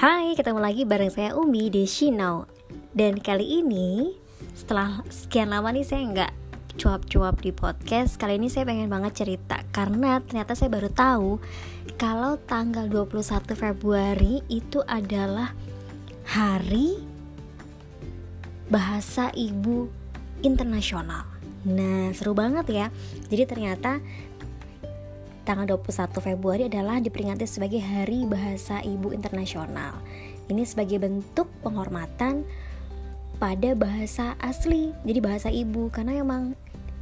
Hai, ketemu lagi bareng saya Umi di Shinau. Dan kali ini, setelah sekian lama nih saya nggak cuap-cuap di podcast Kali ini saya pengen banget cerita. Karena ternyata saya baru tahu Kalau tanggal 21 Februari itu adalah Hari Bahasa Ibu Internasional. Nah, seru banget ya. Jadi ternyata tanggal 21 Februari adalah diperingati sebagai Hari Bahasa Ibu Internasional. Ini sebagai bentuk penghormatan pada bahasa asli, jadi bahasa ibu karena memang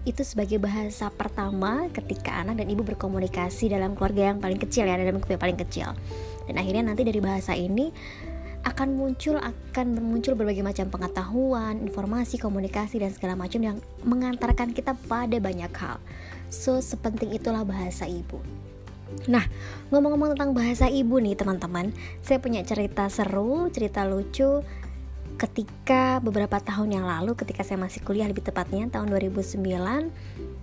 itu sebagai bahasa pertama ketika anak dan ibu berkomunikasi dalam keluarga yang paling kecil ya, dalam keluarga paling kecil. Dan akhirnya nanti dari bahasa ini akan muncul akan muncul berbagai macam pengetahuan, informasi, komunikasi dan segala macam yang mengantarkan kita pada banyak hal. So, sepenting itulah bahasa ibu. Nah, ngomong-ngomong tentang bahasa ibu nih teman-teman, saya punya cerita seru, cerita lucu ketika beberapa tahun yang lalu ketika saya masih kuliah lebih tepatnya tahun 2009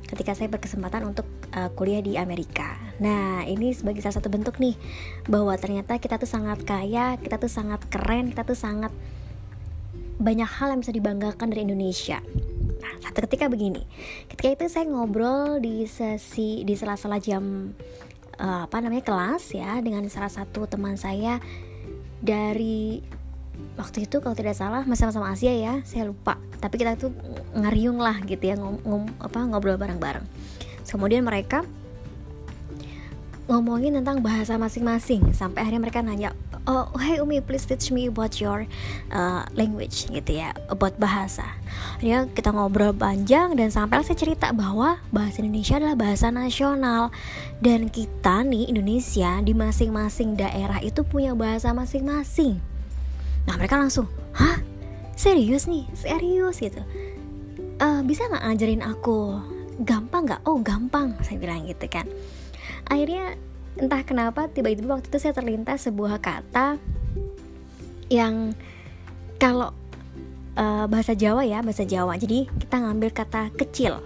ketika saya berkesempatan untuk uh, kuliah di Amerika. Nah, ini sebagai salah satu bentuk nih bahwa ternyata kita tuh sangat kaya, kita tuh sangat keren, kita tuh sangat banyak hal yang bisa dibanggakan dari Indonesia satu ketika begini ketika itu saya ngobrol di sesi di sela-sela jam uh, apa namanya kelas ya dengan salah satu teman saya dari waktu itu kalau tidak salah masih sama-sama Asia ya saya lupa. Tapi kita tuh ngariung lah gitu ya ngom, ngom apa ngobrol bareng-bareng. Kemudian mereka ngomongin tentang bahasa masing-masing sampai akhirnya mereka nanya oh hey Umi please teach me about your uh, language gitu ya about bahasa. Ya kita ngobrol panjang dan sampai saya cerita bahwa bahasa Indonesia adalah bahasa nasional. Dan kita nih Indonesia di masing-masing daerah itu punya bahasa masing-masing nah mereka langsung hah? Serius nih? Serius? gitu. Uh, bisa nggak ngajarin aku gampang nggak? Oh gampang saya bilang gitu kan. Akhirnya entah kenapa tiba-tiba waktu itu saya terlintas sebuah kata yang kalau uh, bahasa Jawa ya bahasa Jawa. Jadi kita ngambil kata kecil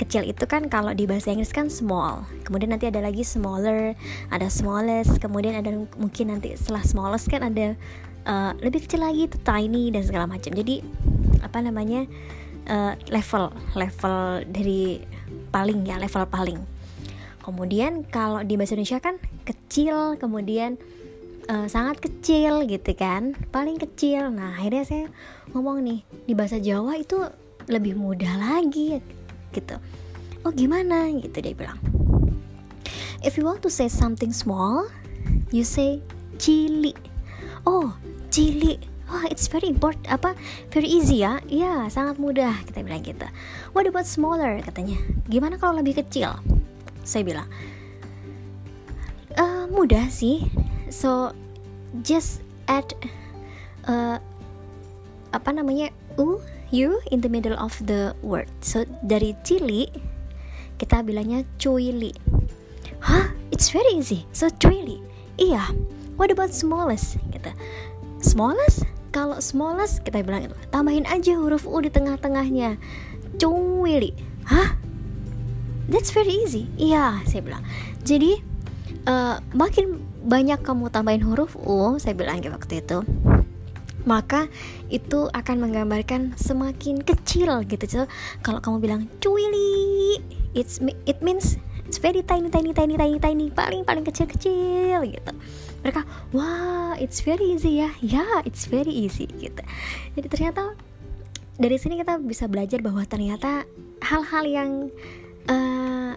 kecil itu kan kalau di bahasa Inggris kan small. Kemudian nanti ada lagi smaller ada smallest kemudian ada mungkin nanti setelah smallest kan ada uh, lebih kecil lagi itu tiny dan segala macam. Jadi apa namanya uh, level level dari paling ya level paling. Kemudian kalau di bahasa Indonesia kan kecil kemudian uh, sangat kecil gitu kan paling kecil. Nah akhirnya saya ngomong nih di bahasa Jawa itu lebih mudah lagi gitu oh gimana gitu dia bilang if you want to say something small you say cili oh cili Wah, oh, it's very important apa very easy ya? Iya, sangat mudah kita bilang gitu. What about smaller katanya? Gimana kalau lebih kecil? saya bilang uh, mudah sih so just add uh, apa namanya u you in the middle of the word so dari cili kita bilangnya cuili hah? It's very easy. So cuili iya. What about smallest? Gitu smallest? Kalau smallest kita bilang itu. Tambahin aja huruf u di tengah-tengahnya. Cuili hah? That's very easy. Iya saya bilang. Jadi uh, makin banyak kamu tambahin huruf u saya bilang waktu itu maka itu akan menggambarkan semakin kecil gitu so, kalau kamu bilang cuili it's it means it's very tiny tiny tiny tiny tiny paling paling kecil kecil gitu. Mereka wah it's very easy ya. Ya yeah, it's very easy gitu. Jadi ternyata dari sini kita bisa belajar bahwa ternyata hal-hal yang uh,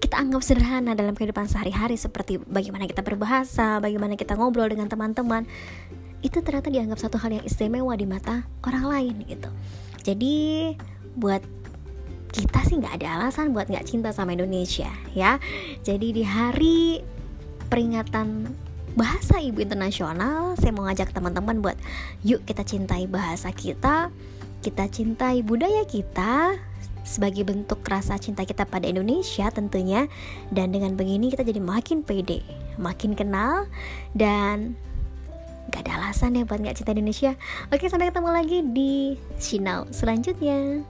kita anggap sederhana dalam kehidupan sehari-hari seperti bagaimana kita berbahasa, bagaimana kita ngobrol dengan teman-teman, itu ternyata dianggap satu hal yang istimewa di mata orang lain gitu. Jadi buat kita sih nggak ada alasan buat nggak cinta sama Indonesia ya. Jadi di hari peringatan bahasa ibu internasional, saya mau ngajak teman-teman buat yuk kita cintai bahasa kita, kita cintai budaya kita, sebagai bentuk rasa cinta kita pada Indonesia tentunya dan dengan begini kita jadi makin pede makin kenal dan gak ada alasan ya buat gak cinta Indonesia. Oke sampai ketemu lagi di Sinau selanjutnya